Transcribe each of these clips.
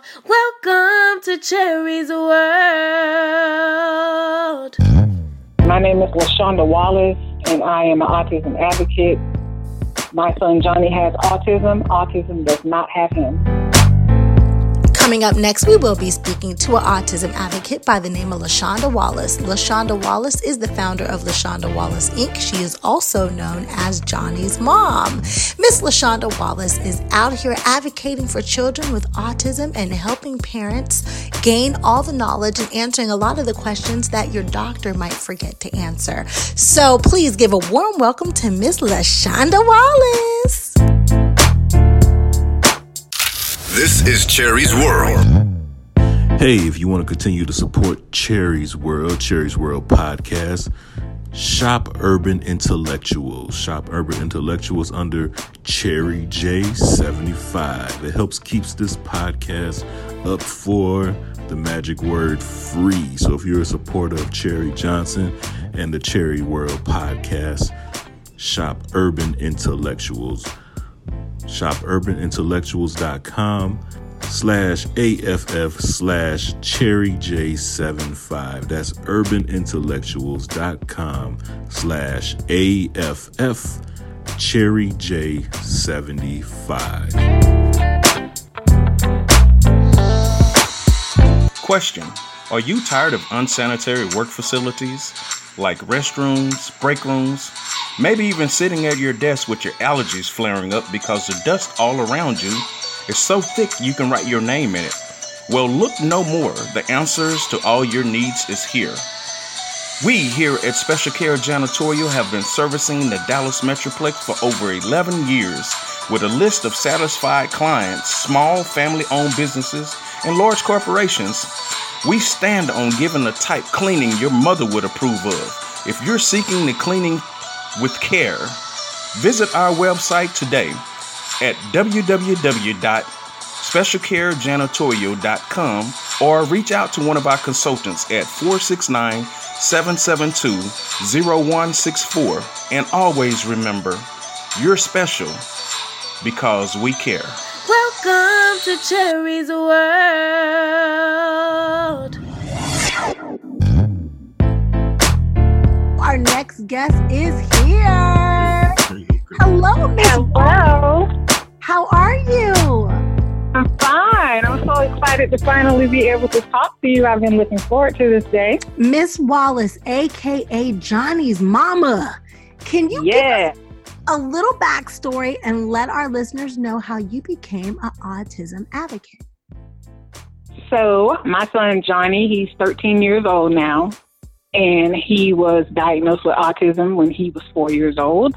Welcome to Cherie's World. My name is LaShanda Wallace, and I am an autism advocate. My son Johnny has autism. Autism does not have him. Coming up next, we will be speaking to an autism advocate by the name of LaShanda Wallace. LaShanda Wallace is the founder of LaShanda Wallace Inc. She is also known as Johnny's mom. Miss LaShanda Wallace is out here advocating for children with autism and helping parents gain all the knowledge and answering a lot of the questions that your doctor might forget to answer. So please give a warm welcome to Miss LaShanda Wallace. This is Cherie's World. Hey, if you want to continue to support Cherie's World, Cherie's World podcast, shop Urban Intellectuals. Shop Urban Intellectuals under Cherie J75. It helps keeps this podcast up for the magic word free. So if you're a supporter of Cherie Johnson and the Cherie World podcast, shop Urban Intellectuals shopurbanintellectuals.com slash AFF slash Cherie J75. That's urbanintellectuals.com slash AFF Cherie J75. Question Are you tired of unsanitary work facilities like restrooms, break rooms? Maybe even sitting at your desk with your allergies flaring up because the dust all around you is so thick you can write your name in it. Well, look no more. The answers to all your needs is here. We here at Special Care Janitorial have been servicing the Dallas Metroplex for over 11 years with a list of satisfied clients, small family owned businesses, and large corporations. We stand on giving the type cleaning your mother would approve of. If you're seeking the cleaning with care. Visit our website today at www.specialcarejanitorial.com or reach out to one of our consultants at 469 772 0164. And always remember, you're special because we care. Welcome to Cherie's World. Our next guest is here. Hello, Miss Hello. How are you? I'm fine. I'm so excited to finally be able to talk to you. I've been looking forward to this day. Miss Wallace, aka Johnny's mama. Can you Yeah. give us a little backstory and let our listeners know how you became an autism advocate? So, my son Johnny, he's 13 years old now, and he was diagnosed with autism when he was four years old.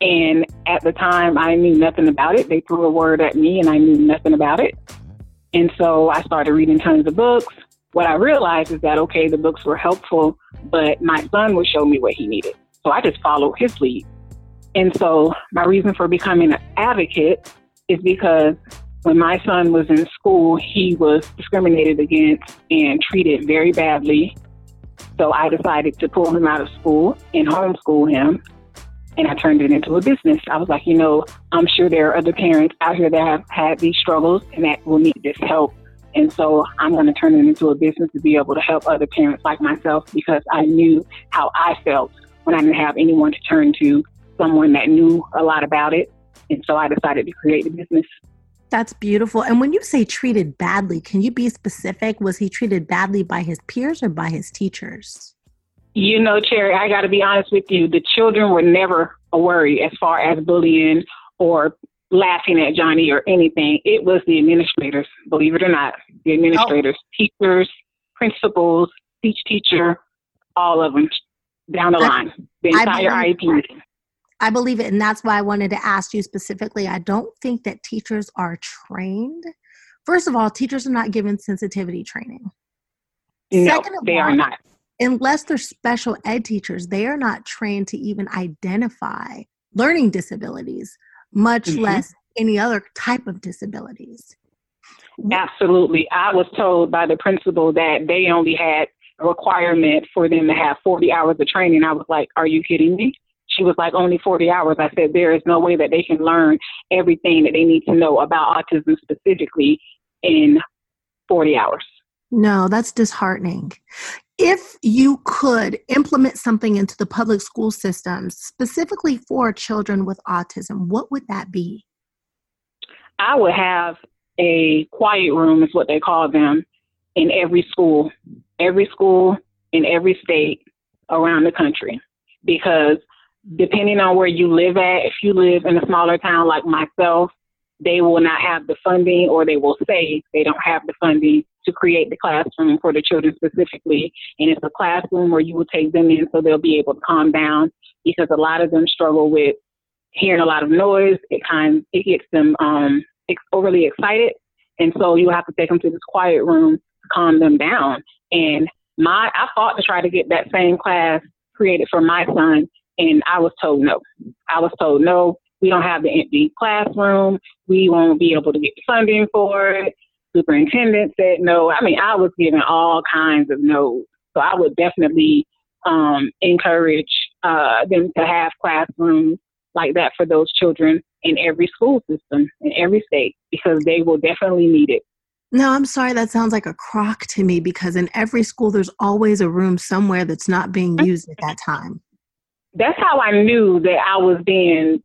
And at the time, I knew nothing about it. They threw a word at me, and I knew nothing about it. And so I started reading tons of books. What I realized is that, okay, the books were helpful, but my son would show me what he needed. So I just followed his lead. And so my reason for becoming an advocate is because when my son was in school, he was discriminated against and treated very badly. So I decided to pull him out of school and homeschool him. And I turned it into a business. I was like, you know, I'm sure there are other parents out here that have had these struggles and that will need this help. And so I'm going to turn it into a business to be able to help other parents like myself because I knew how I felt when I didn't have anyone to turn to, someone that knew a lot about it. And so I decided to create the business. That's beautiful. And when you say treated badly, can you be specific? Was he treated badly by his peers or by his teachers? You know, Cherie, I got to be honest with you. The children were never a worry as far as bullying or laughing at Johnny or anything. It was the administrators, believe it or not. The oh. administrators, teachers, principals, each teacher, all of them down the I- line. The entire IEP. I believe it. And that's why I wanted to ask you specifically. I don't think that teachers are trained First of all, teachers are not given sensitivity training. No, Second of they all, are not. unless they're special ed teachers, they are not trained to even identify learning disabilities, much Mhm. less any other type of disabilities. Absolutely. I was told by the principal that they only had a requirement for them to have 40 hours of training. I was like, Are you kidding me? She was like, Only 40 hours. I said, There is no way that they can learn everything that they need to know about autism specifically in 40 hours. No, that's disheartening. If you could implement something into the public school systems specifically for children with autism, what would that be? I would have a quiet room, is what they call them, in every school, every school in every state around the country. Because depending on where you live at, if you live in a smaller town like myself, they will not have the funding or they will say they don't have the funding to create the classroom for the children specifically. And it's a classroom where you will take them in so they'll be able to calm down because a lot of them struggle with hearing a lot of noise. It kind of, it gets them um, overly excited. And so you have to take them to this quiet room to calm them down. And my I fought to try to get that same class created for my son and I was told no. I was told no, we don't have the empty classroom. We won't be able to get funding for it. Superintendent said no. I mean, I was given all kinds of no's. So I would definitely um, encourage uh, them to have classrooms like that for those children in every school system in every state because they will definitely need it. No, I'm sorry, that sounds like a crock to me because in every school there's always a room somewhere that's not being used at that time. That's how I knew that I was being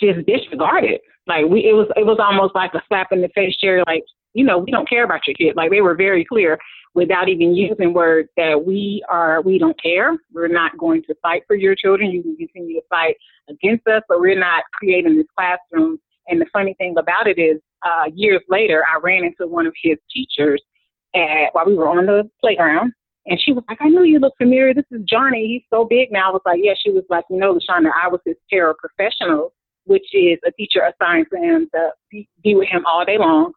just disregarded. Like we, it was, it was almost like a slap in the face, Jerry. Like, you know, we don't care about your kid. Like they were very clear without even using words that we are, we don't care. We're not going to fight for your children. You can continue to fight against us, but we're not creating this classroom. And the funny thing about it is, uh, years later, I ran into one of his teachers at, while we were on the playground. And she was like, I know you look familiar. This is Johnny. He's so big now. I was like, yeah. She was like, you know, LaShanda, I was his paraprofessional, which is a teacher assigned for him to be, be with him all day long,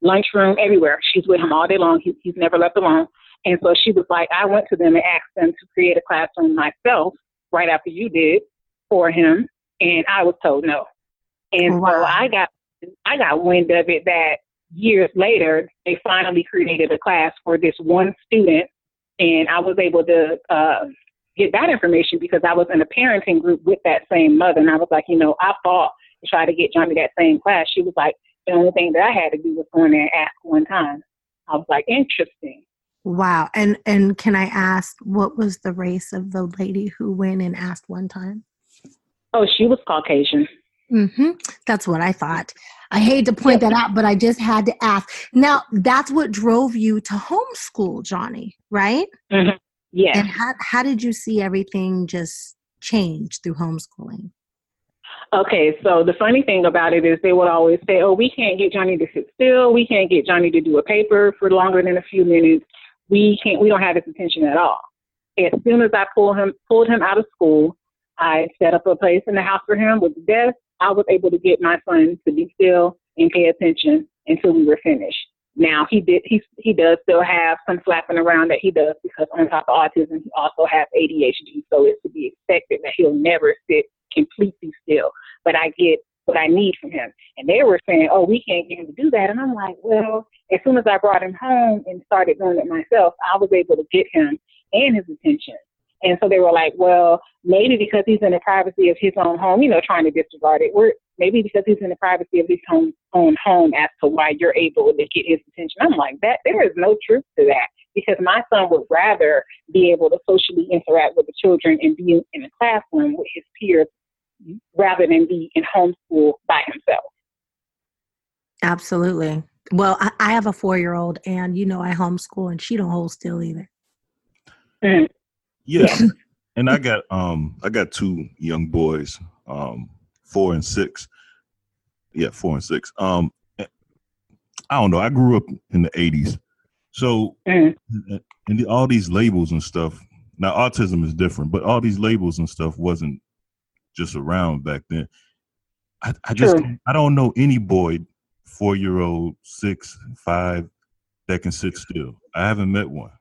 lunchroom, everywhere. She's with him all day long. He, he's never left alone. And so she was like, I went to them and asked them to create a classroom myself right after you did for him. And I was told no. And so I got, I got wind of it that years later, they finally created a class for this one student. And I was able to uh, get that information because I was in a parenting group with that same mother. And I was like, you know, I fought to try to get Johnny that same class. She was like, the only thing that I had to do was go in there and ask one time. I was like, interesting. Wow. And and can I ask what was the race of the lady who went and asked one time? Oh, she was Caucasian. Mm-hmm. That's what I thought. I hate to point that out, but I just had to ask. Now, that's what drove you to homeschool, Johnny, right? Mm-hmm. Yeah. And how how did you see everything just change through homeschooling? Okay, so the funny thing about it is they would always say, "Oh, we can't get Johnny to sit still. We can't get Johnny to do a paper for longer than a few minutes. We can't. We don't have his attention at all." As soon as I pulled him pulled him out of school, I set up a place in the house for him with the desk. I was able to get my son to be still and pay attention until we were finished. Now he did he he does still have some flapping around that he does because on top of autism he also has ADHD, so it's to be expected that he'll never sit completely still. But I get what I need from him. And they were saying, Oh, we can't get him to do that and I'm like, Well, as soon as I brought him home and started doing it myself, I was able to get him and his attention. And so they were like, Well, maybe because he's in the privacy of his own home, you know, trying to disregard it. We're maybe because he's in the privacy of his own own home as to why you're able to get his attention. I'm like, that there is no truth to that because my son would rather be able to socially interact with the children and be in, the classroom with his peers rather than be in homeschool by himself. Absolutely. Well, I, I have a four year old, and you know I homeschool, and she don't hold still either. Mm. Yeah. and I got um I got two young boys, um, four and six. Yeah, four and six. Um I don't know. I grew up in the eighties. So Mm. and the, all these labels and stuff. Now autism is different, but all these labels and stuff wasn't just around back then. I, I just True. I don't know any boy four year old, six, five that can sit still. I haven't met one.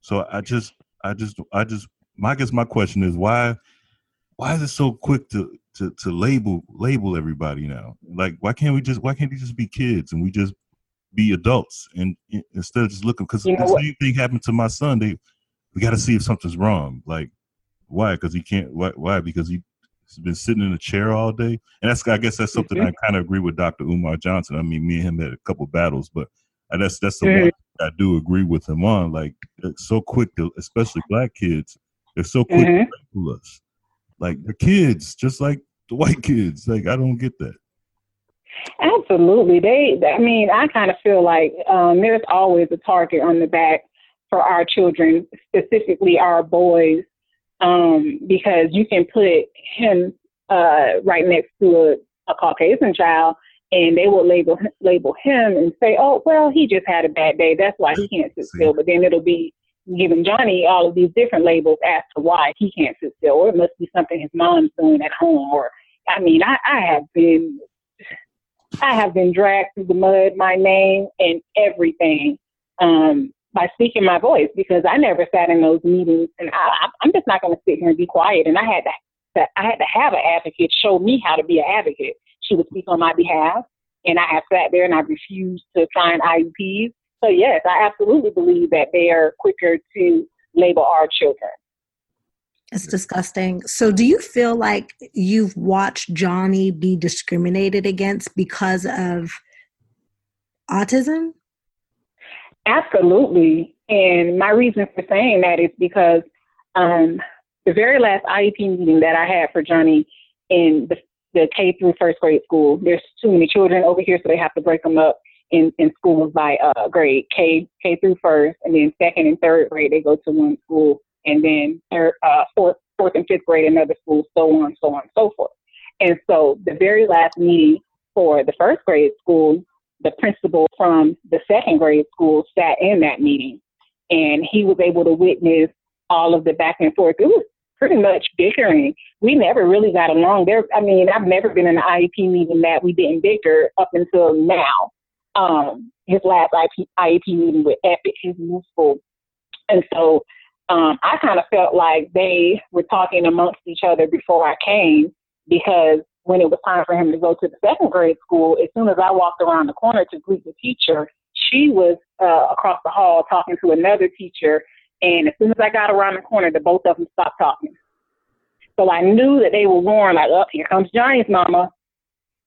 So I just, I just, I just, my I guess my question is why, why is it so quick to to to label label everybody now? Like, why can't we just, why can't we just be kids and we just be adults and instead of just looking? Because You know the same thing happened to my son. They, we got to see if something's wrong. Like, why? Because he can't. Why? Why? Because he. He's been sitting in a chair all day, and that's. I guess that's something I kind of agree with Dr. Umar Johnson. I mean, me and him had a couple battles, but uh, that's that's the Mhm. one I do agree with him on. Like, so quick to, especially black kids, they're so quick Mhm. to label us. Like they're kids, just like the white kids. Like I don't get that. Absolutely. They, I mean, I kind of feel like um, there's always a target on the back for our children, specifically our boys, um, because you can put him uh, right next to a, a Caucasian child and they will label label him and say, oh, well, he just had a bad day. That's why he can't sit still. But then it'll be giving Johnny all of these different labels as to why he can't sit still, or it must be something his mom's doing at home. Or, I mean, I, I have been I have been dragged through the mud, my name and everything, um, by speaking my voice because I never sat in those meetings, and I, I- I'm just not going to sit here and be quiet. And I had to, I had to have an advocate show me how to be an advocate. She would speak on my behalf, and I have sat there and I refused to sign IEPs. So yes, I absolutely believe that they are quicker to label our children. It's disgusting. So, do you feel like you've watched Johnny be discriminated against because of autism? Absolutely. And my reason for saying that is because um, the very last IEP meeting that I had for Johnny in the, the K through first grade school, there's too many children over here, so they have to break them up in, in schools by uh, grade K K through first, and then second and third grade they go to one school, and then third, uh, fourth fourth and fifth grade another school, so on, so on, so forth. And so the very last meeting for the first grade school, the principal from the second grade school sat in that meeting and he was able to witness all of the back and forth. It was pretty much bickering. We never really got along. There, I mean, I've never been in an IEP meeting that we didn't bicker up until now. Um, his last IEP, IEP meeting with Epic, his new school, and so um, I kind of felt like they were talking amongst each other before I came because when it was time for him to go to the second grade school, as soon as I walked around the corner to greet the teacher, she was uh, across the hall talking to another teacher. And as soon as I got around the corner, the both of them stopped talking. So I knew that they were warned, like, oh, here comes Johnny's mama.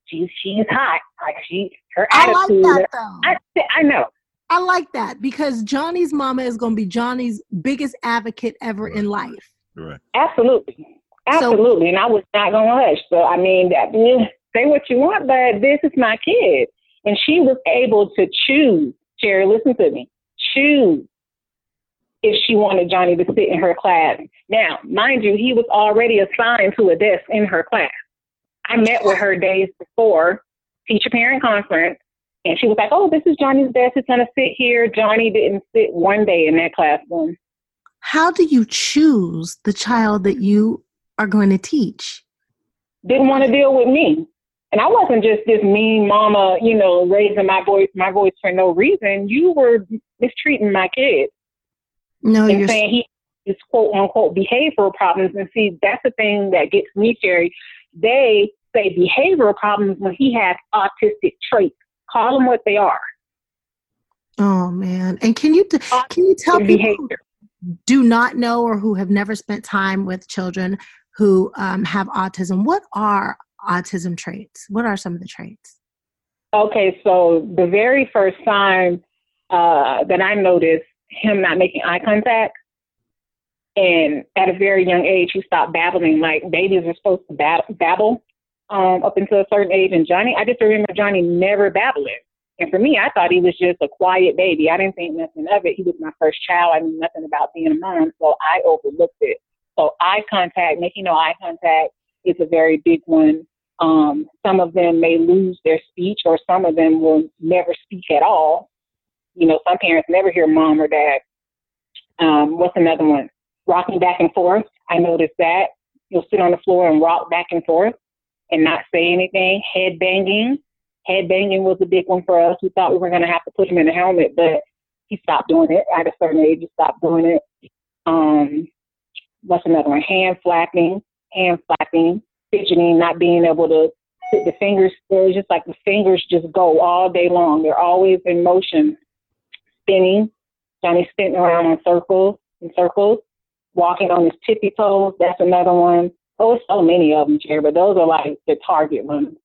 She's she's hot. Like she her attitude. I like that though. I, I know. I like that because Johnny's mama is going to be Johnny's biggest advocate ever in life. Right. Absolutely. Absolutely. and I was not going to hush. So, I mean, that, yeah, say what you want, but this is my kid. And she was able to choose, Cherie, listen to me, choose if she wanted Johnny to sit in her class. Now, mind you, he was already assigned to a desk in her class. I met with her days before teacher parent conference, and she was like, Oh, this is Johnny's desk. It's going to sit here. Johnny didn't sit one day in that classroom. How do you choose the child that you are going to teach? didn't want to deal with me. And I wasn't just this mean mama, you know, raising my voice my voice for no reason. You were mistreating my kid No, and you're saying he is quote unquote behavioral problems. And see, that's the thing that gets me, Jerry. They say behavioral problems when he has autistic traits. Call them what they are. Oh man! And can you t- can you tell people who behavior. do not know or who have never spent time with children who um, have autism? What are autism traits? What are some of the traits? Okay, so the very first sign uh, that I noticed him not making eye contact, and at a very young age, he stopped babbling. Like babies are supposed to bab- babble um, up until a certain age, and Johnny, I just remember Johnny never babbling. And for me, I thought he was just a quiet baby. I didn't think nothing of it. He was my first child. I knew nothing about being a mom, so I overlooked it. So eye contact, making no eye contact, is a very big one. Um, some of them may lose their speech, or some of them will never speak at all. You know, some parents never hear mom or dad. Um, what's another one? Rocking back and forth. I noticed that. You'll sit on the floor and rock back and forth and not say anything. Head banging. Head banging was a big one for us. We thought we were going to have to put him in a helmet, but he stopped doing it at a certain age. He stopped doing it. Um, what's another one? Hand flapping, hand flapping, fidgeting, not being able to put the fingers. It's just like the fingers just go all day long. They're always in motion, spinning. Johnny spinning around in circles in circles, walking on his tippy toes. That's another one. Oh, so many of them, Jerry, but those are like the target ones,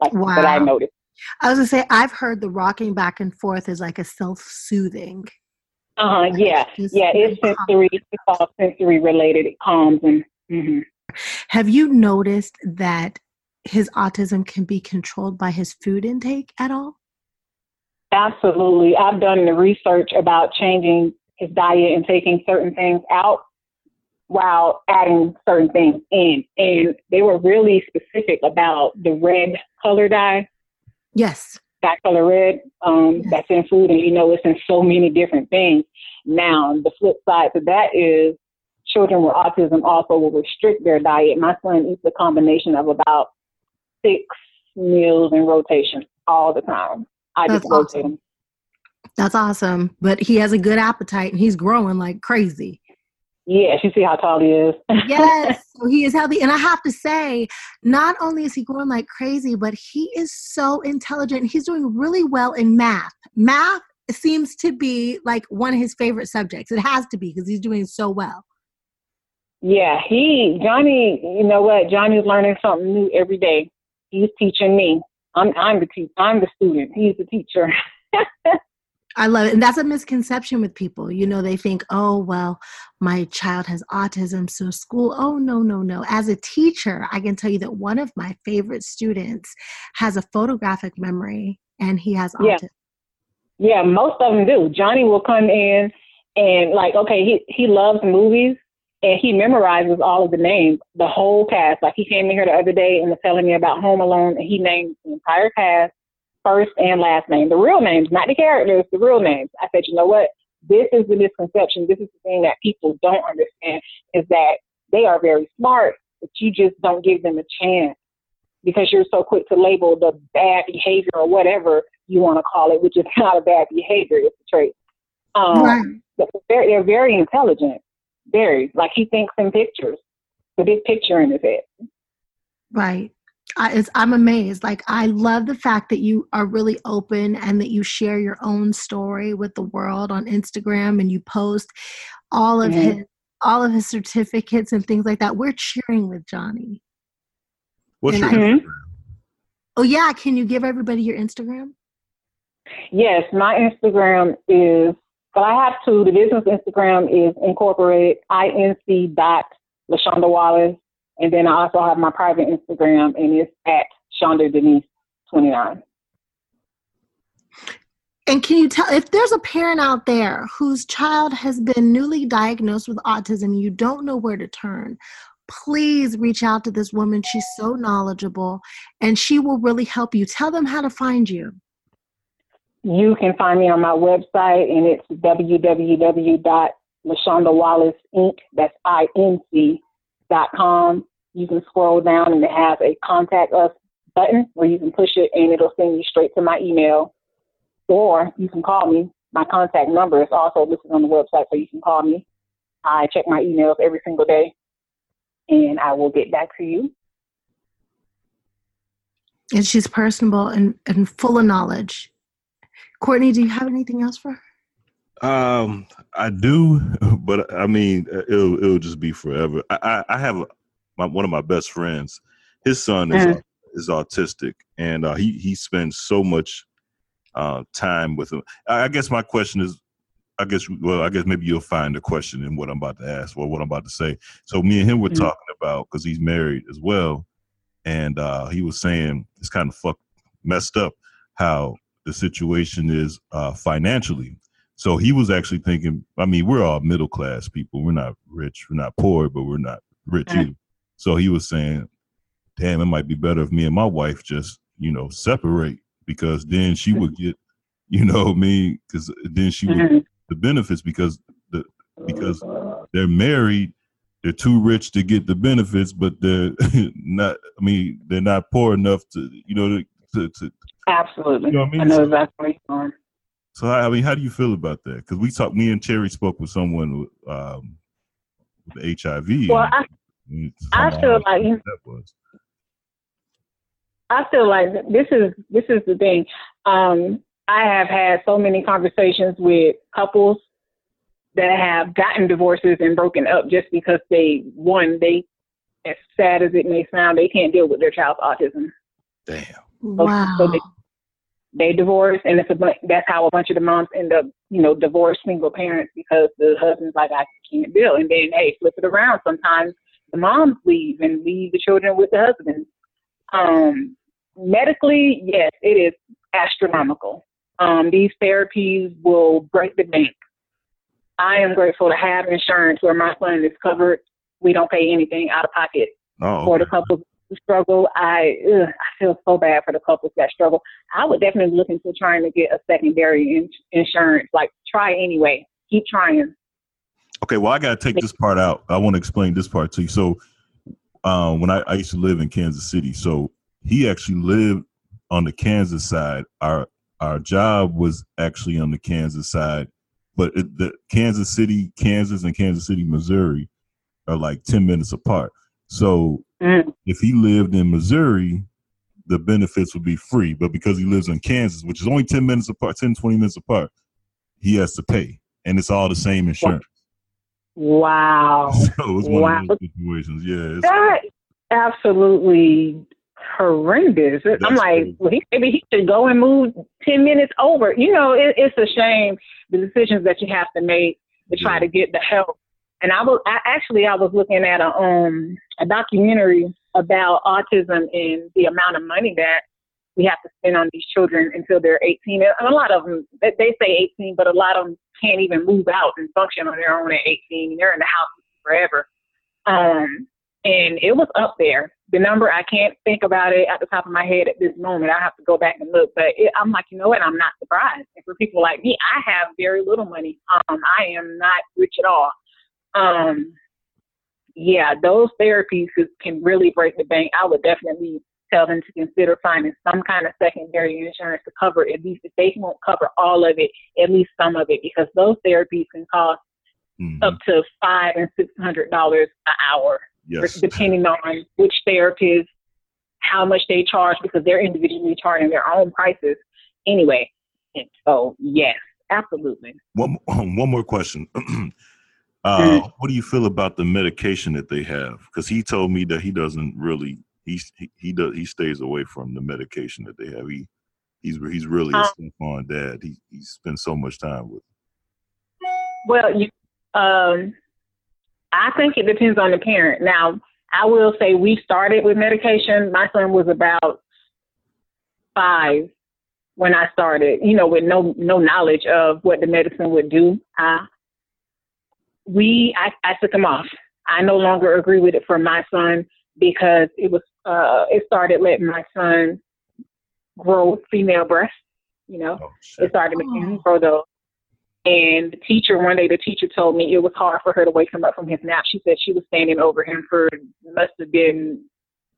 like Wow. that I noticed. I was gonna say I've heard the rocking back and forth is like a self-soothing. Uh huh. Yeah, yeah. It's sensory. It's all sensory related. It calms and. hmm Have you noticed that his autism can be controlled by his food intake at all? Absolutely. I've done the research about changing his diet and taking certain things out while adding certain things in. And they were really specific about the red color dye, Yes. that color red, um, Yes. that's in food. And you know, it's in so many different things. Now, the flip side to that is children with autism also will restrict their diet. My son eats a combination of about six meals in rotation all the time. I That's just rotate awesome. them. That's awesome. But he has a good appetite and he's growing like crazy. Yes, you see how tall he is. Yes. so he is healthy. And I have to say, not only is he growing like crazy, but he is so intelligent. He's doing really well in math. Math seems to be like one of his favorite subjects. It has to be because he's doing so well. yeah, he Johnny. You know what? Johnny's learning something new every day. He's teaching me. I'm I'm the te- I'm the student. He's the teacher. I love it. And that's a misconception with people. You know, they think, oh, well, my child has autism, so school. Oh, no, no, no. As a teacher, I can tell you that one of my favorite students has a photographic memory and he has Yeah. autism. Yeah, most of them do. Johnny will come in and like, okay, he he loves movies and he memorizes all of the names, the whole cast. Like he came in here the other day and was telling me about Home Alone, and he named the entire cast, first and last name, the real names, not the characters, the real names. I said, you know what? This is the misconception. This is the thing that people don't understand is that they are very smart, but you just don't give them a chance because you're so quick to label the bad behavior or whatever you want to call it, which is not a bad behavior, it's a trait. Um, Right. but they're, they're very intelligent, very. Like he thinks in pictures, the big picture in his head. Right. I, it's, I'm amazed. Like, I love the fact that you are really open and that you share your own story with the world on Instagram and you post all of Mhm. his all of his certificates and things like that. We're cheering with Johnny. What's And your I- Mhm. Instagram? Oh yeah, can you give everybody your Instagram? Yes, my Instagram is, but I have two. The business Instagram is incorporated inc dot LaShanda Wallace. And then I also have my private Instagram and it's at Shanda Denise 29. And can you tell if there's a parent out there whose child has been newly diagnosed with autism, you don't know where to turn, please reach out to this woman. She's so knowledgeable and she will really help you. Tell them how to find you. You can find me on my website, and it's www.lashandawallace.inc. That's I-N-C dot com. You can scroll down, and it has a contact us button where you can push it, and it'll send you straight to my email. Or you can call me. My contact number is also listed on the website, so you can call me. I check my emails every single day, and I will get back to you. And she's personable and, and full of knowledge. Courtney, do you have anything else for her? Um, I do, but I mean, it'll it'll just be forever. I I, I have a, my, one of my best friends. His son is Mhm. is autistic, and uh, he he spends so much uh, time with him. I, I guess my question is, I guess well, I guess maybe you'll find a question in what I'm about to ask or what I'm about to say. So me and him were Mhm. talking about because he's married as well, and uh, he was saying it's kind of fucked messed up how the situation is uh, financially. So he was actually thinking. I mean, we're all middle class people. We're not rich. We're not poor, but we're not rich either. So he was saying, "Damn, it might be better if me and my wife just, you know, separate because then she would get, you know, me because then she would Mhm. the benefits because the because they're married." They're too rich to get the benefits, but they're not. I mean, they're not poor enough to, you know, to, to Absolutely. You know what I mean? I know So- exactly where you're. So I mean, how do you feel about that? Because we talked. Me and Cherie spoke with someone with, um, with HIV. Well, I, I feel like- that was. I feel like this is this is the thing. Um, I have had so many conversations with couples that have gotten divorces and broken up just because they one they as sad as it may sound they can't deal with their child's autism. Damn. Wow. So they they divorce and it's a bu- that's how a bunch of the moms end up you know divorced single parents because the husband's like I can't deal and then hey flip it around sometimes the moms leave and leave the children with the husband. Um, medically, yes, it is astronomical. Um, these therapies will break the bank. I am grateful to have insurance where my son is covered. We don't pay anything out of pocket Oh, for the okay. couples who struggle. I ugh, I feel so bad for the couples that struggle. I would definitely look into trying to get a secondary in- insurance. Like try anyway. Keep trying. Okay, well, I got to take this part out. I want to explain this part to you. So, um, when I, I used to live in Kansas City, so he actually lived on the Kansas side. Our our job was actually on the Kansas side, but it, the Kansas City, Kansas, and Kansas City, Missouri, are like ten minutes apart. So, Mm. if he lived in Missouri, the benefits would be free. But because he lives in Kansas, which is only 10 minutes apart, 10, 20 minutes apart, he has to pay. And it's all the same insurance. Wow. So it's one Wow. of those situations. Yeah. That absolutely horrendous. I'm like, well, he, maybe he should go and move ten minutes over. You know, it, it's a shame the decisions that you have to make to try to get the help. And I was I, actually I was looking at a um a documentary about autism and the amount of money that we have to spend on these children until they're 18. And a lot of them, they say 18, but a lot of them can't even move out and function on their own at 18. They're in the house forever. Um, and it was up there. The number I can't think about it at the top of my head at this moment. I have to go back and look. But it, I'm like, you know what? I'm not surprised. And for people like me, I have very little money. Um, I am not rich at all. Um, yeah, those therapies can really break the bank. I would definitely tell them to consider finding some kind of secondary insurance to cover at least if they won't cover all of it, at least some of it, because those therapies can cost Mhm. up to five and six hundred dollars an hour, yes. depending on which therapist, how much they charge, because they're individually charging their own prices anyway. And so, yes, absolutely. One, one more question. uh. What do you feel about the medication that they have? Because he told me that he doesn't really he he does he stays away from the medication that they have. He he's he's really a Um, step-on dad. He he spends so much time with. Him. Well, you, um, I think it depends on the parent. Now, I will say we started with medication. My son was about five when I started, you know, with no no knowledge of what the medicine would do. Uh, we I, I took him off. I no longer agree with it for my son because it was uh, it started letting my son grow female breasts. You know, Oh it started making him grow those. And the teacher, one day, the teacher told me it was hard for her to wake him up from his nap. She said she was standing over him for must have been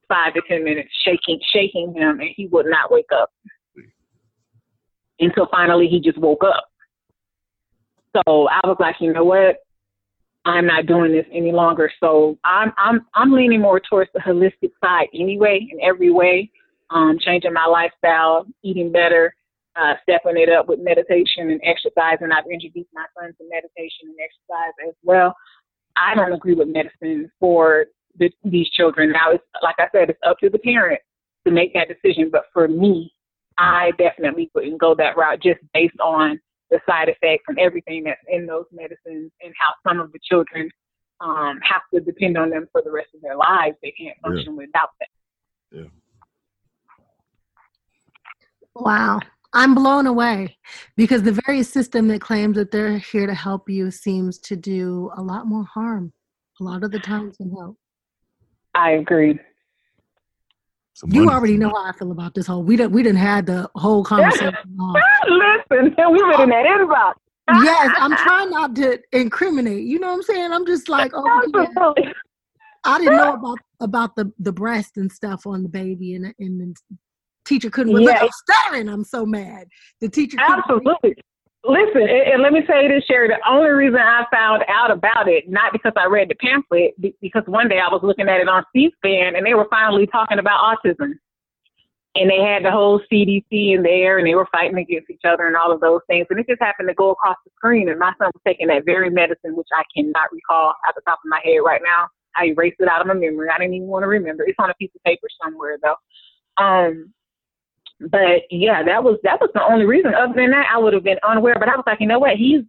five to ten minutes, shaking, shaking him, and he would not wake up. Until finally, he just woke up. So I was like, you know what? I'm not doing this any longer. So I'm I'm I'm leaning more towards the holistic side anyway, in every way. Um, changing my lifestyle, eating better, uh, stepping it up with meditation and exercise. And I've introduced my son to meditation and exercise as well. I don't agree with medicine for the, these children. Now, it's like I said, it's up to the parent to make that decision. But for me, I definitely wouldn't go that route just based on the side effects and everything that's in those medicines and how some of the children um, have to depend on them for the rest of their lives. They can't function without them. Wow. I'm blown away because the very system that claims that they're here to help you seems to do a lot more harm a lot of the times than help. I agree. Some You money- already know how I feel about this whole. We didn't. We didn't had the whole conversation. off. Listen, we've been in that inbox. yes, I'm trying not to incriminate. You know what I'm saying? I'm just like, oh, yeah. I didn't know about about the the breast and stuff on the baby and and then teacher couldn't yeah. look, I'm stuttering. I'm so mad. The teacher absolutely. Listen, and let me say this, Cherie. The only reason I found out about it, not because I read the pamphlet, because one day I was looking at it on C-SPAN, and they were finally talking about autism, and they had the whole CDC in there, and they were fighting against each other and all of those things, and it just happened to go across the screen, and my son was taking that very medicine, which I cannot recall at the top of my head right now. I erased it out of my memory. I didn't even want to remember. It's on a piece of paper somewhere though. Um, but yeah, that was that was the only reason. Other than that, I would have been unaware. But I was like, you know what? He's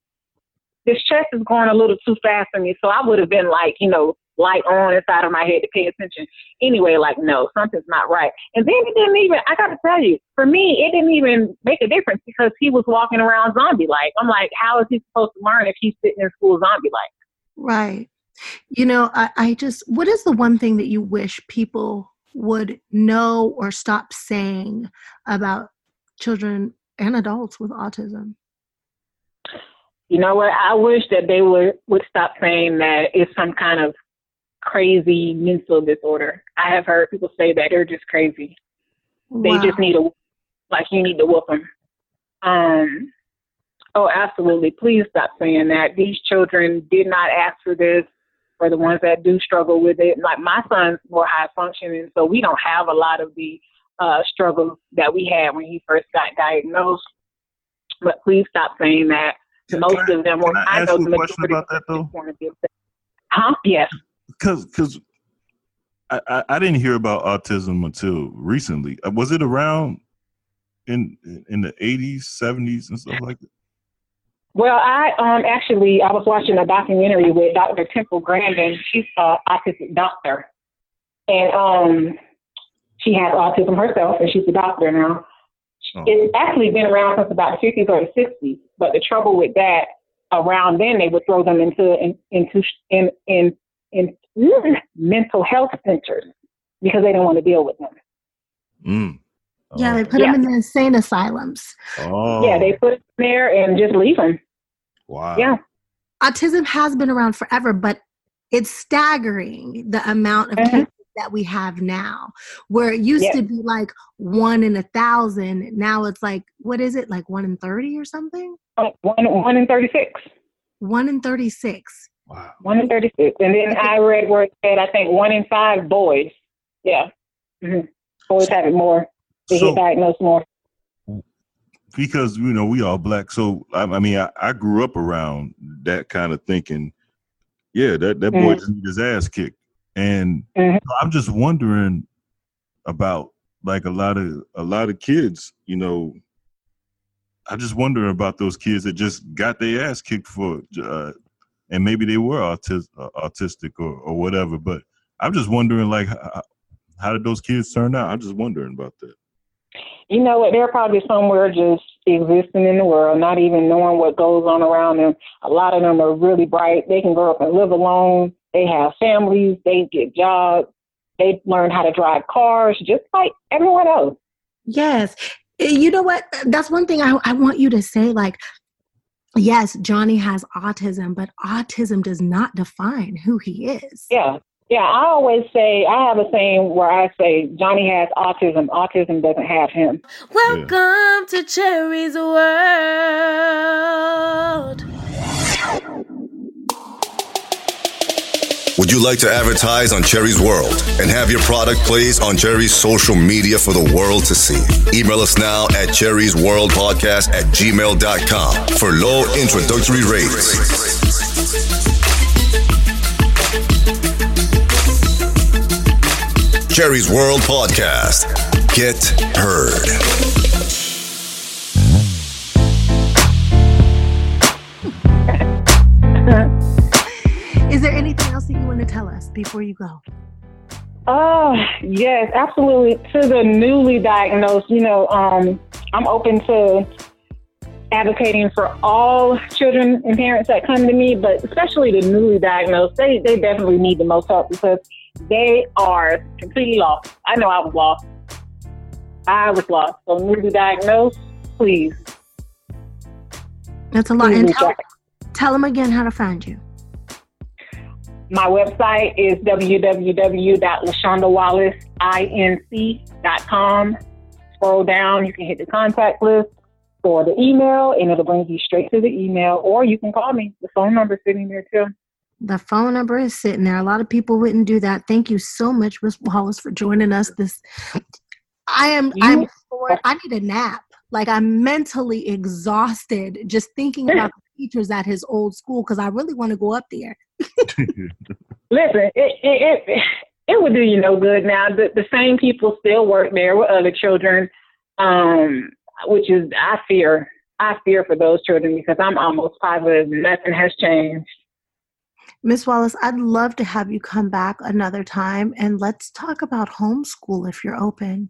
this chest is going a little too fast for me. So I would have been like, you know, light on inside of my head to pay attention. Anyway, like, no, something's not right. And then it didn't even, I got to tell you, for me, it didn't even make a difference because he was walking around zombie like. I'm like, how is he supposed to learn if he's sitting in school zombie like? Right. You know, I, I just, what is the one thing that you wish people would know or stop saying about children and adults with autism? You know what? I wish that they would would stop saying that it's some kind of crazy mental disorder. I have heard people say that they're just crazy. Wow. They just need a like you need to whoop them. Um. Oh, absolutely. Please stop saying that. These children did not ask for this for the ones that do struggle with it. Like my son's more high functioning, so we don't have a lot of the uh, struggles that we had when he first got diagnosed. But please stop saying that. Can, Most of them were. I, I know the question about that though. Huh? Yes. Because because I, I, I didn't hear about autism until recently. Uh, was it around in in the eighties, seventies, and stuff like that? Well, I um actually I was watching a documentary with Dr. Temple Grandin. She's an autistic doctor, and um she has autism herself, and she's a doctor now. Oh. It's actually been around since about the 50s or the 60s. But the trouble with that, around then they would throw them into in, into in in in mm, mental health centers because they don't want to deal with them. Mm. Yeah, they put yeah. them in the insane asylums. Oh. Yeah, they put them there and just leave them. Wow. Yeah. Autism has been around forever, but it's staggering the amount of mm-hmm. cases that we have now. Where it used to be like one in a thousand, now it's like what is it? Like one in thirty or something? Uh, one one in thirty six. One in thirty six. Wow. One in thirty six, and then I read where it said I think one in five boys. Yeah. Mm-hmm. Boys have it more they so, get diagnosed more. Because you know we all black, so I, I mean I, I, grew up around that kind of thinking. Yeah, that that boy mm-hmm. just need his ass kicked, and mm-hmm. I'm just wondering about like a lot of a lot of kids. You know, I'm just wondering about those kids that just got their ass kicked for, uh, and maybe they were autis- uh, autistic or, or whatever. But I'm just wondering, like, how, how did those kids turn out? I'm just wondering about that you know what? They're probably somewhere just existing in the world, not even knowing what goes on around them. A lot of them are really bright. They can grow up and live alone. They have families. They get jobs. They learn how to drive cars just like everyone else. Yes. Eh, you know what? That's one thing I, I want you to say. Like, yes, Johnny has autism, but autism does not define who he is. Yeah. Yeah, I always say I have a saying where I say Johnny has autism. Autism doesn't have him. Welcome yeah. to Cherie's World. Would you like to advertise on Cherie's World and have your product placed on Cherie's social media for the world to see? Email us now at Cherie's World Podcast at gmail.com for low introductory rates. Cherie's World Podcast. Get heard. Is there anything else that you want to tell us before you go? Oh, yes, absolutely. To the newly diagnosed, you know, um, I'm open to advocating for all children and parents that come to me, but especially the newly diagnosed, they, they definitely need the most help because they are completely lost. I know I was lost. I was lost. So newly diagnosed, please. That's a lot. And tell, tell them again how to find you. My website is www.lashandawallaceinc.com. scroll down, you can hit the contact list or the email, and it'll bring you straight to the email, or you can call me. The phone number's sitting there too. The phone number is sitting there. A lot of people wouldn't do that. Thank you so much, Miss Wallace, for joining us. This, I am. You, I'm. Bored. I need a nap. Like I'm mentally exhausted just thinking about the teachers at his old school because I really want to go up there. Listen, it, it, it it would do you no good now. The the same people still work there with other children, um, which is I fear. I fear for those children because I'm almost positive nothing has changed. Miss Wallace, I'd love to have you come back another time and let's talk about homeschool if you're open.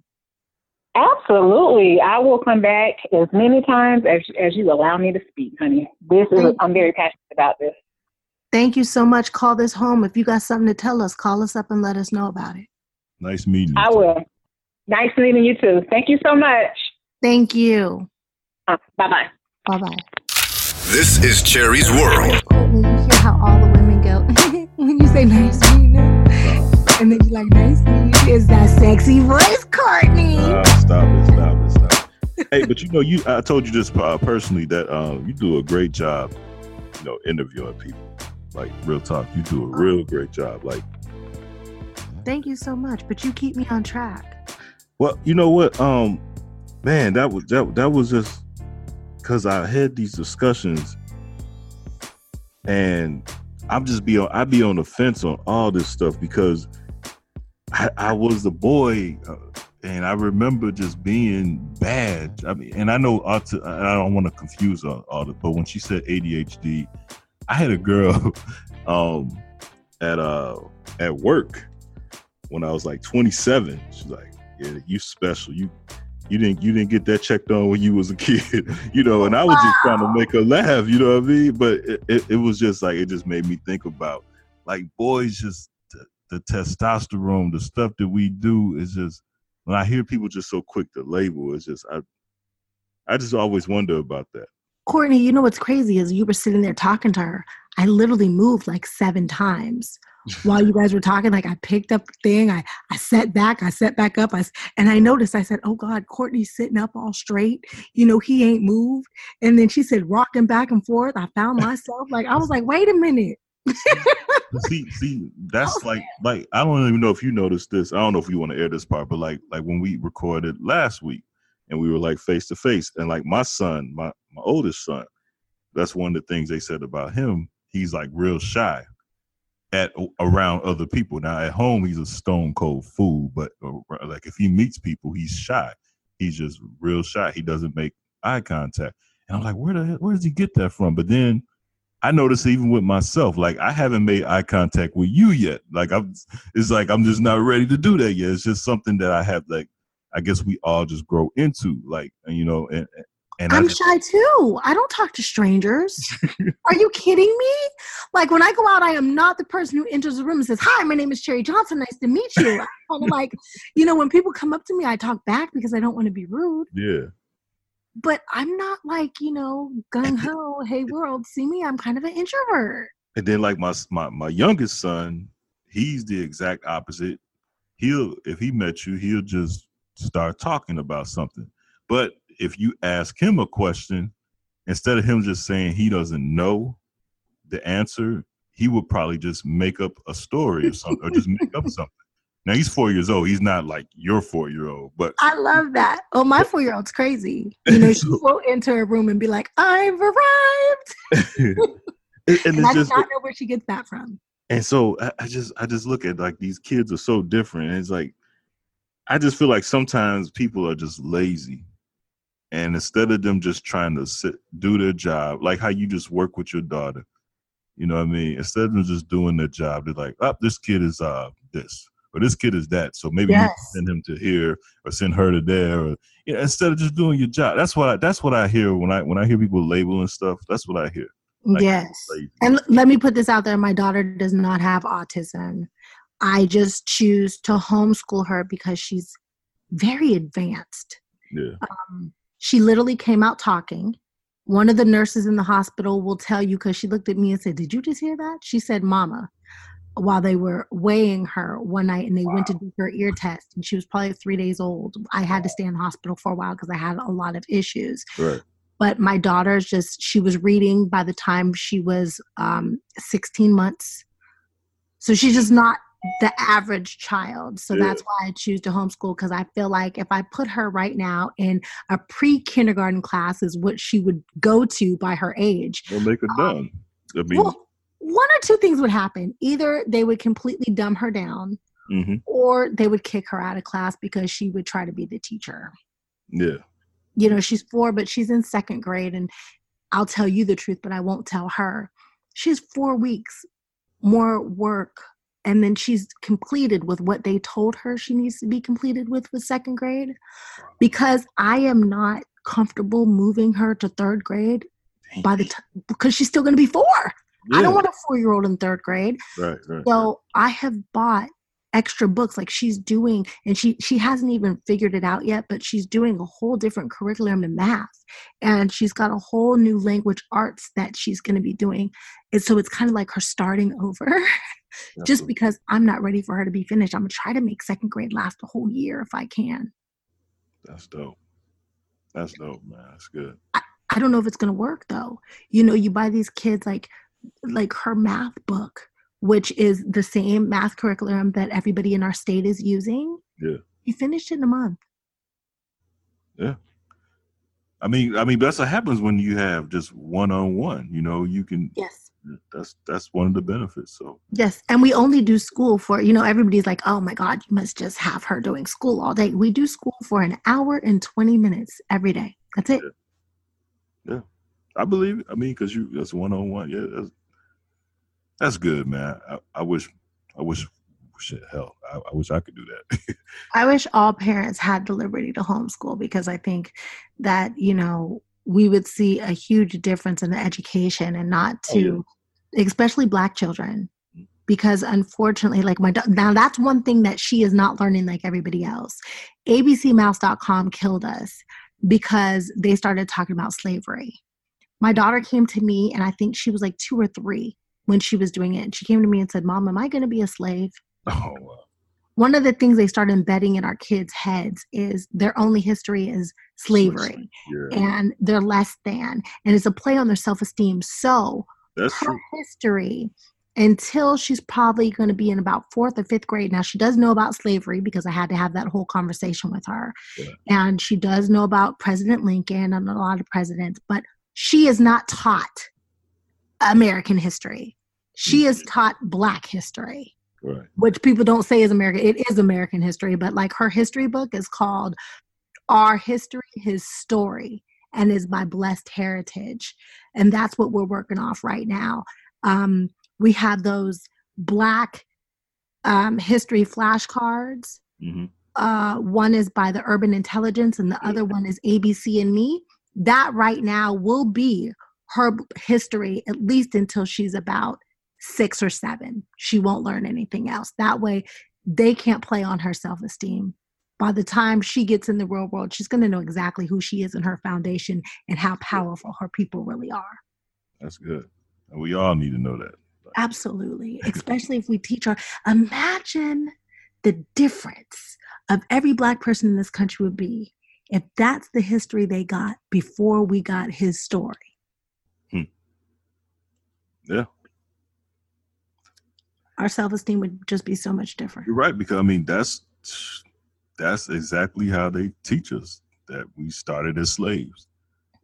Absolutely. I will come back as many times as, as you allow me to speak, honey. This is I'm very passionate about this. Thank you so much. Call this home. If you got something to tell us, call us up and let us know about it. Nice meeting you. I will. Nice meeting you too. Thank you so much. Thank you. Uh, bye bye. Bye bye. This is Cherie's World. You say nice meeting them, and then you like nice meeting you. Is that sexy voice, Courtney? Uh, stop it! Stop it! Stop. It. hey, but you know, you I told you this uh, personally that um, you do a great job, you know, interviewing people. Like real talk, you do a real great job. Like, thank you so much. But you keep me on track. Well, you know what, um, man, that was that that was just because I had these discussions, and I'm just be on I be on the fence on all this stuff because I, I was the boy. Uh, and I remember just being bad. I mean, and I know I don't want to confuse all, all but when she said ADHD, I had a girl um, at uh at work when I was like 27. She's like, "Yeah, you special. You you didn't you didn't get that checked on when you was a kid, you know." And I was just trying to make her laugh, you know what I mean? But it, it, it was just like it just made me think about like boys just the, the testosterone, the stuff that we do is just when I hear people just so quick to label, it's just I I just always wonder about that. Courtney, you know what's crazy is you were sitting there talking to her. I literally moved like seven times while you guys were talking. Like I picked up the thing, I I sat back, I sat back up, I and I noticed. I said, "Oh God, Courtney's sitting up all straight. You know, he ain't moved." And then she said, rocking back and forth. I found myself like I was like, "Wait a minute." see, see, that's like, like I don't even know if you noticed this. I don't know if you want to air this part, but like, like when we recorded last week, and we were like face to face. And like my son, my my oldest son, that's one of the things they said about him. He's like real shy at around other people. Now at home, he's a stone cold fool, but uh, like if he meets people, he's shy. He's just real shy. He doesn't make eye contact. And I'm like, where the where does he get that from? But then I notice even with myself, like I haven't made eye contact with you yet. Like I'm, it's like I'm just not ready to do that yet. It's just something that I have like I guess we all just grow into, like you know, and and I'm shy too. I don't talk to strangers. Are you kidding me? Like when I go out, I am not the person who enters the room and says, "Hi, my name is Cherie Johnson. Nice to meet you." I'm like, you know, when people come up to me, I talk back because I don't want to be rude. Yeah. But I'm not like you know gung ho. hey world, see me? I'm kind of an introvert. And then like my my my youngest son, he's the exact opposite. He'll if he met you, he'll just start talking about something. But if you ask him a question, instead of him just saying he doesn't know the answer, he would probably just make up a story or something, or just make up something. Now he's four years old. He's not like your four year old, but I love that. Oh, my four year old's crazy. You know, she will enter a room and be like, "I've arrived," and, and, and I do not know where she gets that from. And so I, I, just, I just look at like these kids are so different. And it's like I just feel like sometimes people are just lazy. And instead of them just trying to sit, do their job, like how you just work with your daughter, you know what I mean? Instead of them just doing their job, they're like, oh, this kid is uh this, or this kid is that. So maybe yes. send him to here or send her to there, or you know, instead of just doing your job. That's what I, that's what I hear when I when I hear people labeling stuff. That's what I hear. Like, yes. And let me put this out there: my daughter does not have autism. I just choose to homeschool her because she's very advanced. Yeah. Um, she literally came out talking. One of the nurses in the hospital will tell you because she looked at me and said, Did you just hear that? She said, Mama, while they were weighing her one night and they wow. went to do her ear test and she was probably three days old. I had to stay in the hospital for a while because I had a lot of issues. Right. But my daughter's just, she was reading by the time she was um, 16 months. So she's just not the average child. So yeah. that's why I choose to homeschool because I feel like if I put her right now in a pre kindergarten class, is what she would go to by her age. They'll make her um, dumb. I mean, well, one or two things would happen. Either they would completely dumb her down, mm-hmm. or they would kick her out of class because she would try to be the teacher. Yeah. You know, she's four, but she's in second grade, and I'll tell you the truth, but I won't tell her. She's four weeks more work and then she's completed with what they told her she needs to be completed with with second grade. Because i am not comfortable moving her to third grade by the time because she's still going to be four. Yeah. i don't want a four year old in third grade. Right, right so i have bought extra books like she's doing and she she hasn't even figured it out yet but she's doing a whole different curriculum in math. And she's got a whole new language arts that she's going to be doing. And so it's kind of like her starting over. Just because i'm not ready for her to be finished i'm going to try to make second grade last a whole year if i can. That's dope. That's dope man. That's good. I, I don't know if it's going to work though. You know you buy these kids like like her math book which is the same math curriculum that everybody in our state is using. Yeah. You finished in a month. Yeah. I mean, I mean, that's what happens when you have just one on one. You know, you can. Yes. That's that's one of the benefits. So. Yes, and we only do school for you know everybody's like, oh my God, you must just have her doing school all day. We do school for an hour and twenty minutes every day. That's it. Yeah, yeah. I believe. It. I mean, because you that's one on one. Yeah, that's, that's good, man. I, I wish, I wish, shit, hell, I, I wish I could do that. I wish all parents had the liberty to homeschool because I think that you know we would see a huge difference in the education and not to, oh, yeah. especially Black children, mm. because unfortunately, like my now that's one thing that she is not learning like everybody else. ABCMouse.com killed us because they started talking about slavery. My daughter came to me, and I think she was like two or three when she was doing it. And she came to me and said, Mom, am I going to be a slave? Oh, wow. One of the things they start embedding in our kids' heads is their only history is slavery yeah. and they're less than. And it's a play on their self esteem. So, That's her true. history until she's probably going to be in about fourth or fifth grade. Now, she does know about slavery because I had to have that whole conversation with her. Yeah. And she does know about President Lincoln and a lot of presidents, but she is not taught American history. She is taught Black history, right. which people don't say is American. It is American history, but like her history book is called Our History, His Story, and is by Blessed Heritage. And that's what we're working off right now. Um, we have those Black um, history flashcards. Mm-hmm. Uh, one is by the Urban Intellectuals, and the other one is ABC and Me. That right now will be her history at least until she's about six or seven. She won't learn anything else. That way, they can't play on her self esteem. By the time she gets in the real world, she's going to know exactly who she is and her foundation and how powerful her people really are. That's good. And we all need to know that. Absolutely. Especially if we teach her. Imagine the difference of every black person in this country would be if that's the history they got before we got his story. Hmm. Yeah, our self-esteem would just be so much different. You're right because i mean that's that's exactly how they teach us that we started as slaves.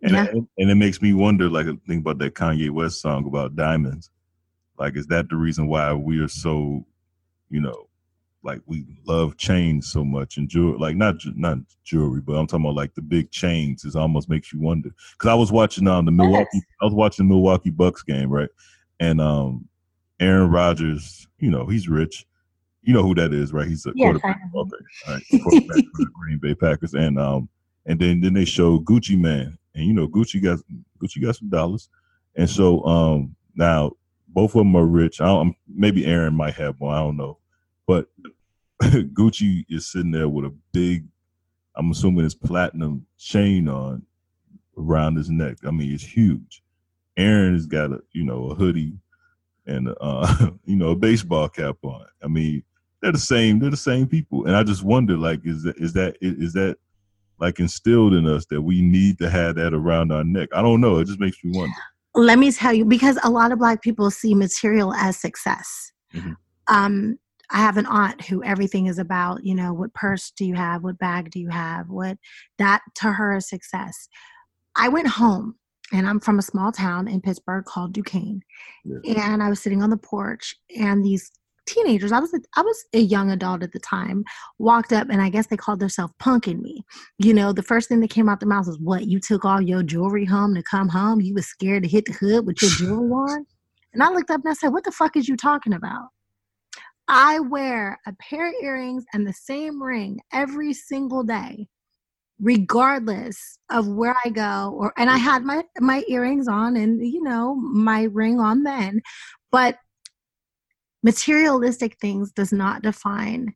And, yeah. and, and it makes me wonder like think about that kanye west song about diamonds. Like is that the reason why we are so you know like we love chains so much and jewelry like not not jewelry but i'm talking about like the big chains it almost makes you wonder. Because i was watching um the milwaukee yes. i was watching the milwaukee bucks game right? And um Aaron Rodgers, you know, he's rich. You know who that is, right? He's a yes, quarterback. Okay, right. quarterback for the Green Bay Packers, and um, and then then they show Gucci Mane. and you know Gucci got Gucci got some dollars, and so um now both of them are rich. I don't, maybe Aaron might have more, I don't know, but Gucci is sitting there with a big, I'm assuming it's platinum chain on around his neck. I mean, it's huge. Aaron has got a you know a hoodie and uh, you know a baseball cap on. I mean, they're the same. They're the same people, and I just wonder, like, is that is that is that like instilled in us that we need to have that around our neck? I don't know. It just makes me wonder. Let me tell you, because a lot of black people see material as success. Mm-hmm. Um, I have an aunt who everything is about, you know, what purse do you have? What bag do you have? What that to her is success. I went home and I'm from a small town in Pittsburgh called Duquesne. Yeah. And I was sitting on the porch and these teenagers, I was a, I was a young adult at the time, walked up and I guess they called themselves punking me. You know, the first thing that came out their mouth was, "What? You took all your jewelry home to come home? You was scared to hit the hood with your jewelry on?" And I looked up and I said, "What the fuck is you talking about?" I wear a pair of earrings and the same ring every single day regardless of where I go or and I had mm-hmm. my my earrings on and you know my ring on then but materialistic things does not define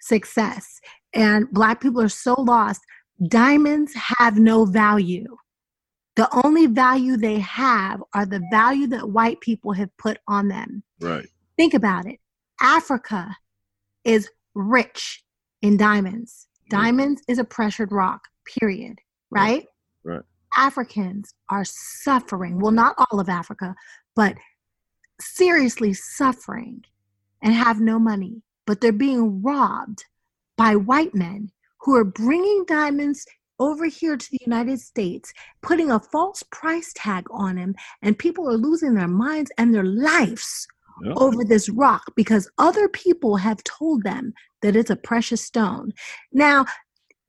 success. And black people are so lost. Diamonds have no value. The only value they have are the value that white people have put on them. Right. Think about it. Africa is rich in diamonds Mm. Diamonds is a pressured rock, period. Right? Right. Africans are suffering. Well, not all of Africa, but seriously suffering and have no money. But they're being robbed by white men who are bringing diamonds over here to the United States, putting a false price tag on them, and people are losing their minds and their lives yep. over this rock because other people have told them that it's a precious stone. Now,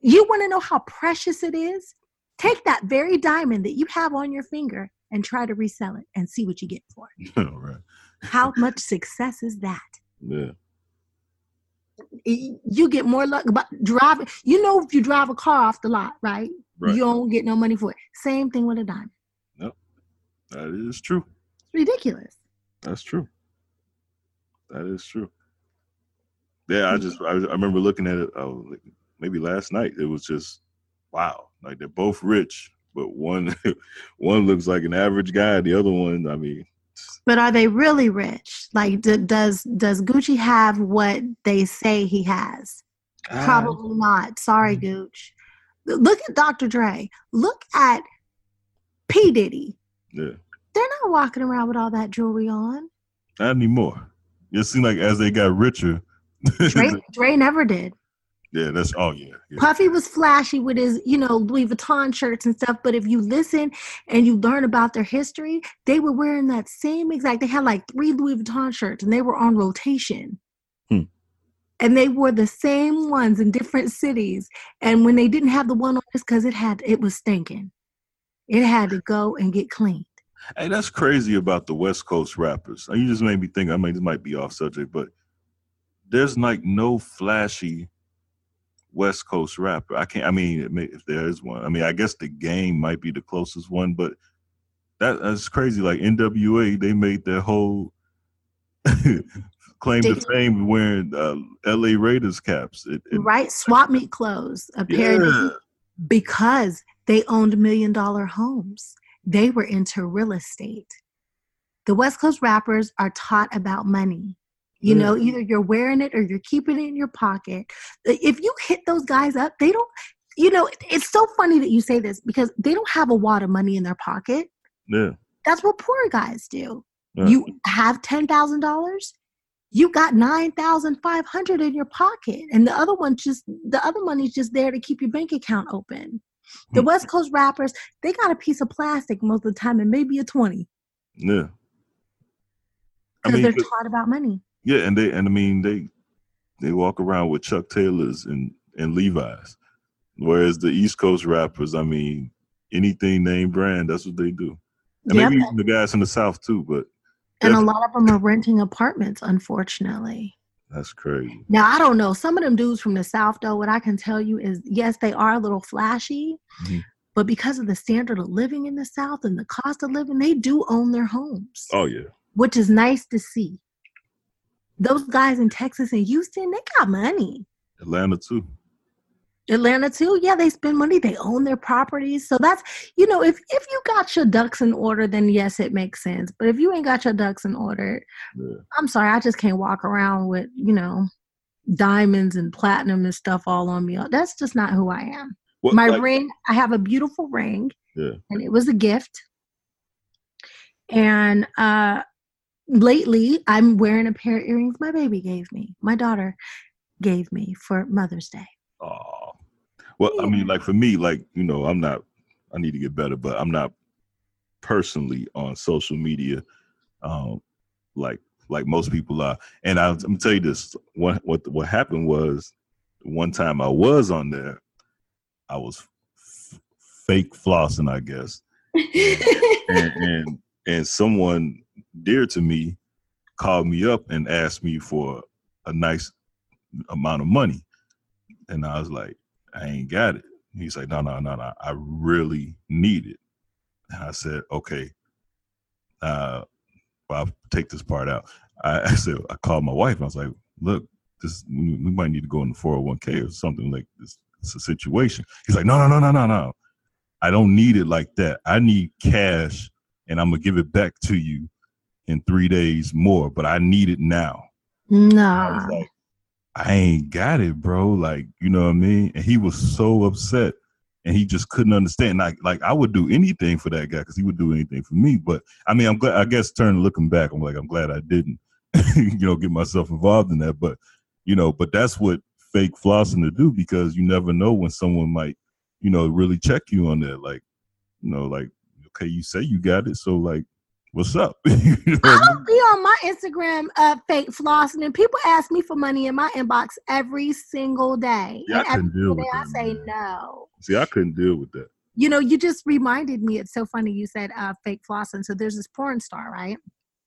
you want to know how precious it is? Take that very diamond that you have on your finger and try to resell it and see what you get for it. Right. how much success is that? Yeah. You get more luck about driving. You know, if you drive a car off the lot, right? right? You don't get no money for it. Same thing with a diamond. Yep. That is true. It's ridiculous. That's true. That is true. Yeah, I just I, I remember looking at it. Oh, maybe last night. It was just wow. Like they're both rich, but one one looks like an average guy. The other one, I mean. But are they really rich? Like, d- does does Gucci have what they say he has? Uh, Probably not. Sorry, mm-hmm. Gooch. Look at Dr. Dre. Look at P Diddy. Yeah. They're not walking around with all that jewelry on. Not anymore. It seemed like as they got richer. Dre, Dre never did. Yeah, that's oh yeah, yeah, Puffy was flashy with his, you know, Louis Vuitton shirts and stuff. But if you listen and you learn about their history, they were wearing that same exact. They had like three Louis Vuitton shirts, and they were on rotation. Hmm. And they wore the same ones in different cities. And when they didn't have the one on, it's because it had it was stinking. It had to go and get cleaned. Hey, that's crazy about the West Coast rappers. You just made me think. I mean, this might be off subject, but there's like no flashy West Coast rapper. I can't. I mean, if there is one, I mean, I guess the game might be the closest one, but that, that's crazy. Like NWA, they made their whole claim to fame wearing uh, L.A. Raiders caps. It, it, right, swap meet clothes apparently yeah. because they owned million dollar homes. They were into real estate. The West Coast rappers are taught about money. You mm. know, either you're wearing it or you're keeping it in your pocket. If you hit those guys up, they don't, you know, it's so funny that you say this because they don't have a wad of money in their pocket. Yeah. That's what poor guys do. Yeah. You have $10,000, you got 9,500 in your pocket and the other one just the other money's just there to keep your bank account open. The hmm. West Coast rappers, they got a piece of plastic most of the time and maybe a 20. Yeah. Because I mean, they're taught about money. Yeah, and they and I mean they they walk around with Chuck Taylors and and Levi's, whereas the East Coast rappers, I mean, anything name brand, that's what they do. And yep. maybe the guys in the South too, but and a lot of them are renting apartments, unfortunately. That's crazy. Now I don't know. Some of them dudes from the South, though, what I can tell you is, yes, they are a little flashy, mm-hmm. but because of the standard of living in the South and the cost of living, they do own their homes. Oh yeah, which is nice to see those guys in Texas and Houston, they got money. Atlanta too. Atlanta too. Yeah, they spend money. They own their properties. So that's you know, if if you got your ducks in order, then yes, it makes sense. But if you ain't got your ducks in order, yeah. I'm sorry, I just can't walk around with you know diamonds and platinum and stuff all on me. That's just not who I am. What, My like, ring, I have a beautiful ring, yeah. and it was a gift. And uh lately, I'm wearing a pair of earrings my baby gave me. My daughter gave me for Mother's Day. Oh, well. I mean, like for me, like you know, I'm not. I need to get better, but I'm not personally on social media, um, like like most people are. And I, am gonna tell you this: what what what happened was, one time I was on there, I was f- fake flossing, I guess, and, and and someone dear to me called me up and asked me for a nice amount of money. And I was like, I ain't got it. He's like, no, no, no, no. I really need it. And I said, okay. Uh, well, I'll take this part out. I, I said, I called my wife. I was like, look, this we, might need to go in the 401k or something like this. It's a situation. He's like, no, no, no, no, no, no. I don't need it like that. I need cash and I'm gonna give it back to you in three days more, but I need it now. Nah. I like, I ain't got it, bro. Like, you know what I mean? And he was so upset and he just couldn't understand. Like, like I would do anything for that guy because he would do anything for me. But I mean, I'm glad, I guess, turning looking back, I'm like, I'm glad I didn't, you know, get myself involved in that. But, you know, but that's what fake flossing to do because you never know when someone might, you know, really check you on that. Like, you know, like, okay, you say you got it. So, like, what's up? you know I'll be on my Instagram uh, fake flossing, and people ask me for money in my inbox every single day. Yeah, and I couldn't deal with that. I say no. See, I couldn't deal with that. You know, you just reminded me. It's so funny you said uh, fake flossing. So there's this porn star, right?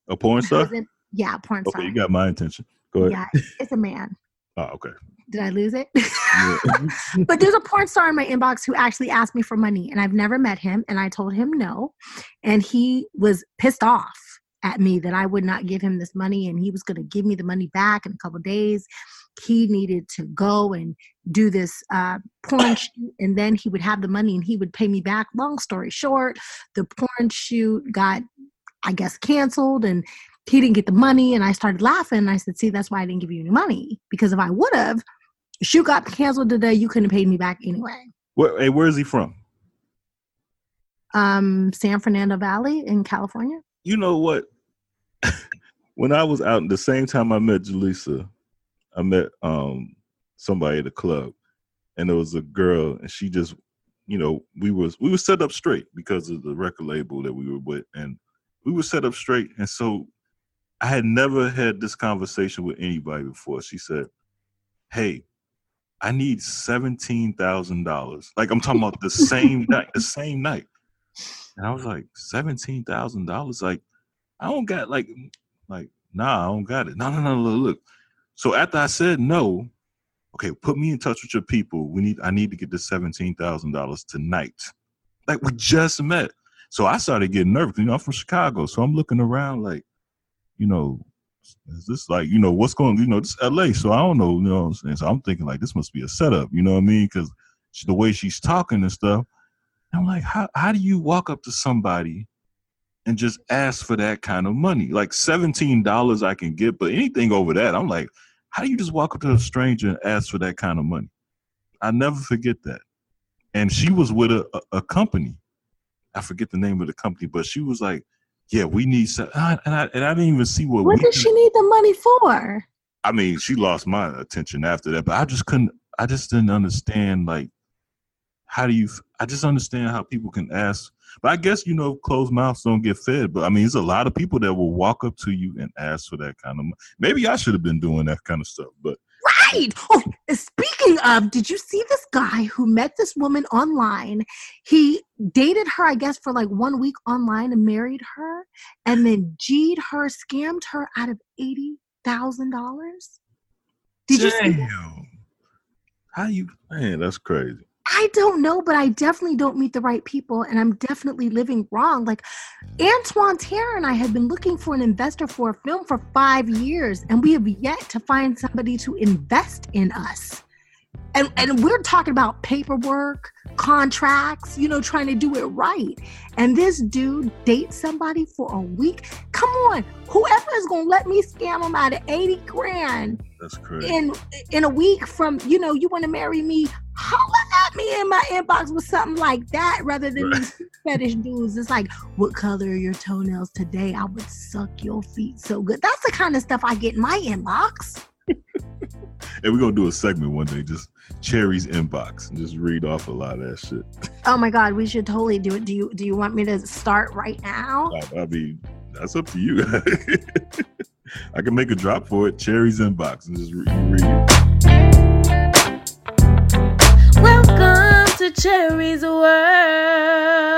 A porn star? yeah, porn star. Okay, you got my attention. Go ahead. Yeah, it's a man. Oh, okay. Did I lose it? but there's a porn star in my inbox who actually asked me for money, and I've never met him. And I told him no. And he was pissed off at me that I would not give him this money and he was going to give me the money back in a couple days. He needed to go and do this uh, porn shoot, and then he would have the money and he would pay me back. Long story short, the porn shoot got, I guess, canceled, and he didn't get the money. And I started laughing. I said, "See, that's why I didn't give you any money because if I would have, shoot got canceled today, you couldn't have paid me back anyway. Where, hey, where is he from? Um, San Fernando Valley in California. You know what? when I was out, the same time I met Jaleesa, I met um somebody at a club, and there was a girl, and she just, you know, we was we were set up straight because of the record label that we were with, and we were set up straight, and so I had never had this conversation with anybody before. She said, "Hey, I need seventeen thousand dollars. Like I'm talking about the same night, the same night. And I was like, seventeen thousand dollars? Like, I don't got like like, nah, I don't got it. No, no, no, look, look. So after I said no, okay, put me in touch with your people. We need I need to get the seventeen thousand dollars tonight. Like we just met. So I started getting nervous. You know, I'm from Chicago. So I'm looking around like, you know, is this like you know what's going you know this LA so I don't know you know I'm saying? So I'm thinking like this must be a setup you know what I mean? Because the way she's talking and stuff I'm like how how do you walk up to somebody and just ask for that kind of money? Like seventeen dollars I can get but anything over that I'm like how do you just walk up to a stranger and ask for that kind of money? I never forget that. And she was with a, a, a company. I forget the name of the company but she was like yeah, we need some. And I, and I didn't even see what. What did she need the money for? I mean, she lost my attention after that, but I just couldn't. I just didn't understand. Like, how do you? I just understand how people can ask. But I guess you know, closed mouths don't get fed. But I mean, there's a lot of people that will walk up to you and ask for that kind of. money. Maybe I should have been doing that kind of stuff, but Right. Oh, speaking of, did you see this guy who met this woman online? He dated her, I guess, for like one week online and married her, and then G'd her, scammed her out of eighty thousand dollars. Did Damn. you see that? How you man, that's crazy. I don't know, but I definitely don't meet the right people and I'm definitely living wrong. Like Antoine Terre and I have been looking for an investor for a film for five years and we have yet to find somebody to invest in us. And and we're talking about paperwork contracts you know trying to do it right. And this dude dates somebody for a week. Come on whoever is gonna let me scam him out of 80 grand that's crazy. in in a week from you know you want to marry me holla at me in my inbox with something like that rather than right. these fetish dudes. It's like what color are your toenails today? I would suck your feet so good. That's the kind of stuff i get in my inbox and we're gonna do a segment one day, just Cherie's inbox, and just read off a lot of that shit. Oh my god, we should totally do it. Do you do you want me to start right now? I, I mean, that's up to you. I can make a drop for it. Cherie's inbox, and just read, read it. Welcome to Cherie's world.